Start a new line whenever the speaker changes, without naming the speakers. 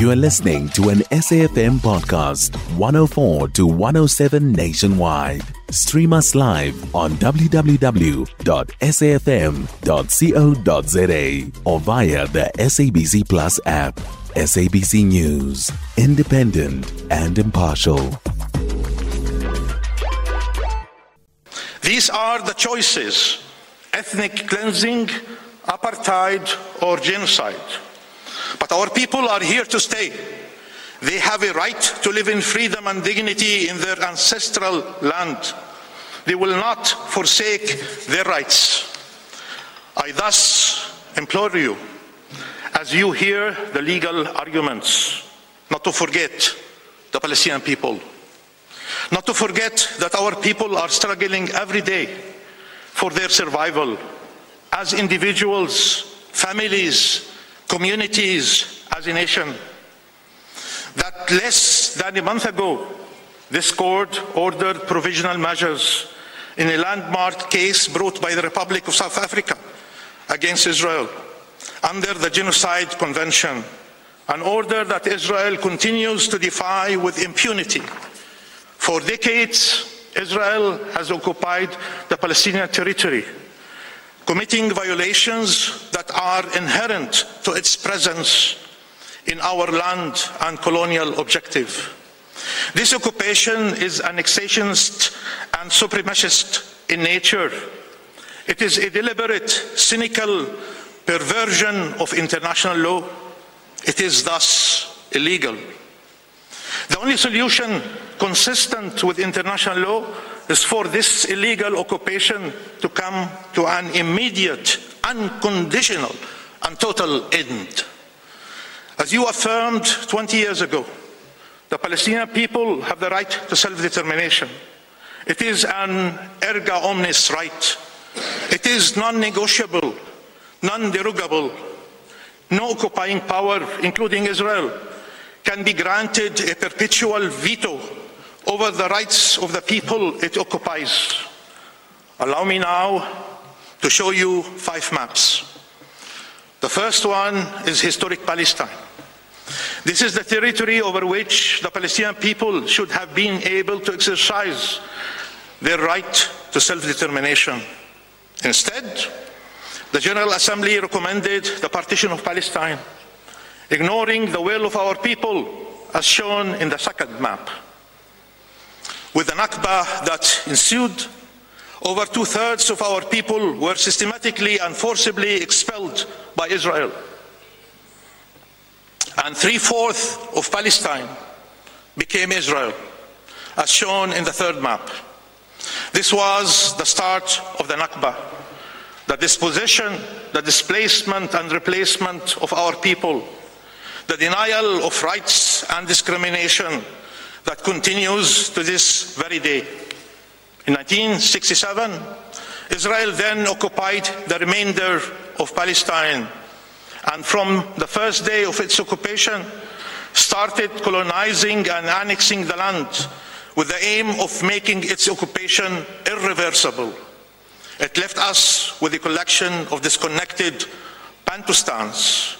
You are listening to an SAFM podcast, 104 to 107 nationwide. Stream us live on www.safm.co.za or via the SABC Plus app. SABC News, independent and impartial.
These are the choices ethnic cleansing, apartheid, or genocide. But our people are here to stay. They have a right to live in freedom and dignity in their ancestral land. They will not forsake their rights. I thus implore you, as you hear the legal arguments, not to forget the Palestinian people. Not to forget that our people are struggling every day for their survival as individuals, families, communities, as a nation. That less than a month ago, this court ordered provisional measures in a landmark case brought by the Republic of South Africa against Israel under the Genocide Convention, an order that Israel continues to defy with impunity. For decades, Israel has occupied the Palestinian territory committing violations that are inherent to its presence in our land and colonial objective. This occupation is annexationist and supremacist in nature. It is a deliberate, cynical perversion of international law. It is thus illegal. The only solution consistent with international law is for this illegal occupation to come to an immediate, unconditional, and total end. As you affirmed 20 years ago, the Palestinian people have the right to self determination. It is an erga omnes right. It is non negotiable, non derogable. No occupying power, including Israel, can be granted a perpetual veto over the rights of the people it occupies. Allow me now to show you five maps. The first one is historic Palestine. This is the territory over which the Palestinian people should have been able to exercise their right to self determination. Instead, the General Assembly recommended the partition of Palestine, ignoring the will of our people as shown in the second map. With the Nakba that ensued, over two thirds of our people were systematically and forcibly expelled by Israel. And three fourths of Palestine became Israel, as shown in the third map. This was the start of the Nakba, the dispossession, the displacement and replacement of our people, the denial of rights and discrimination that continues to this very day. In 1967, Israel then occupied the remainder of Palestine and from the first day of its occupation started colonizing and annexing the land with the aim of making its occupation irreversible. It left us with a collection of disconnected Bantustans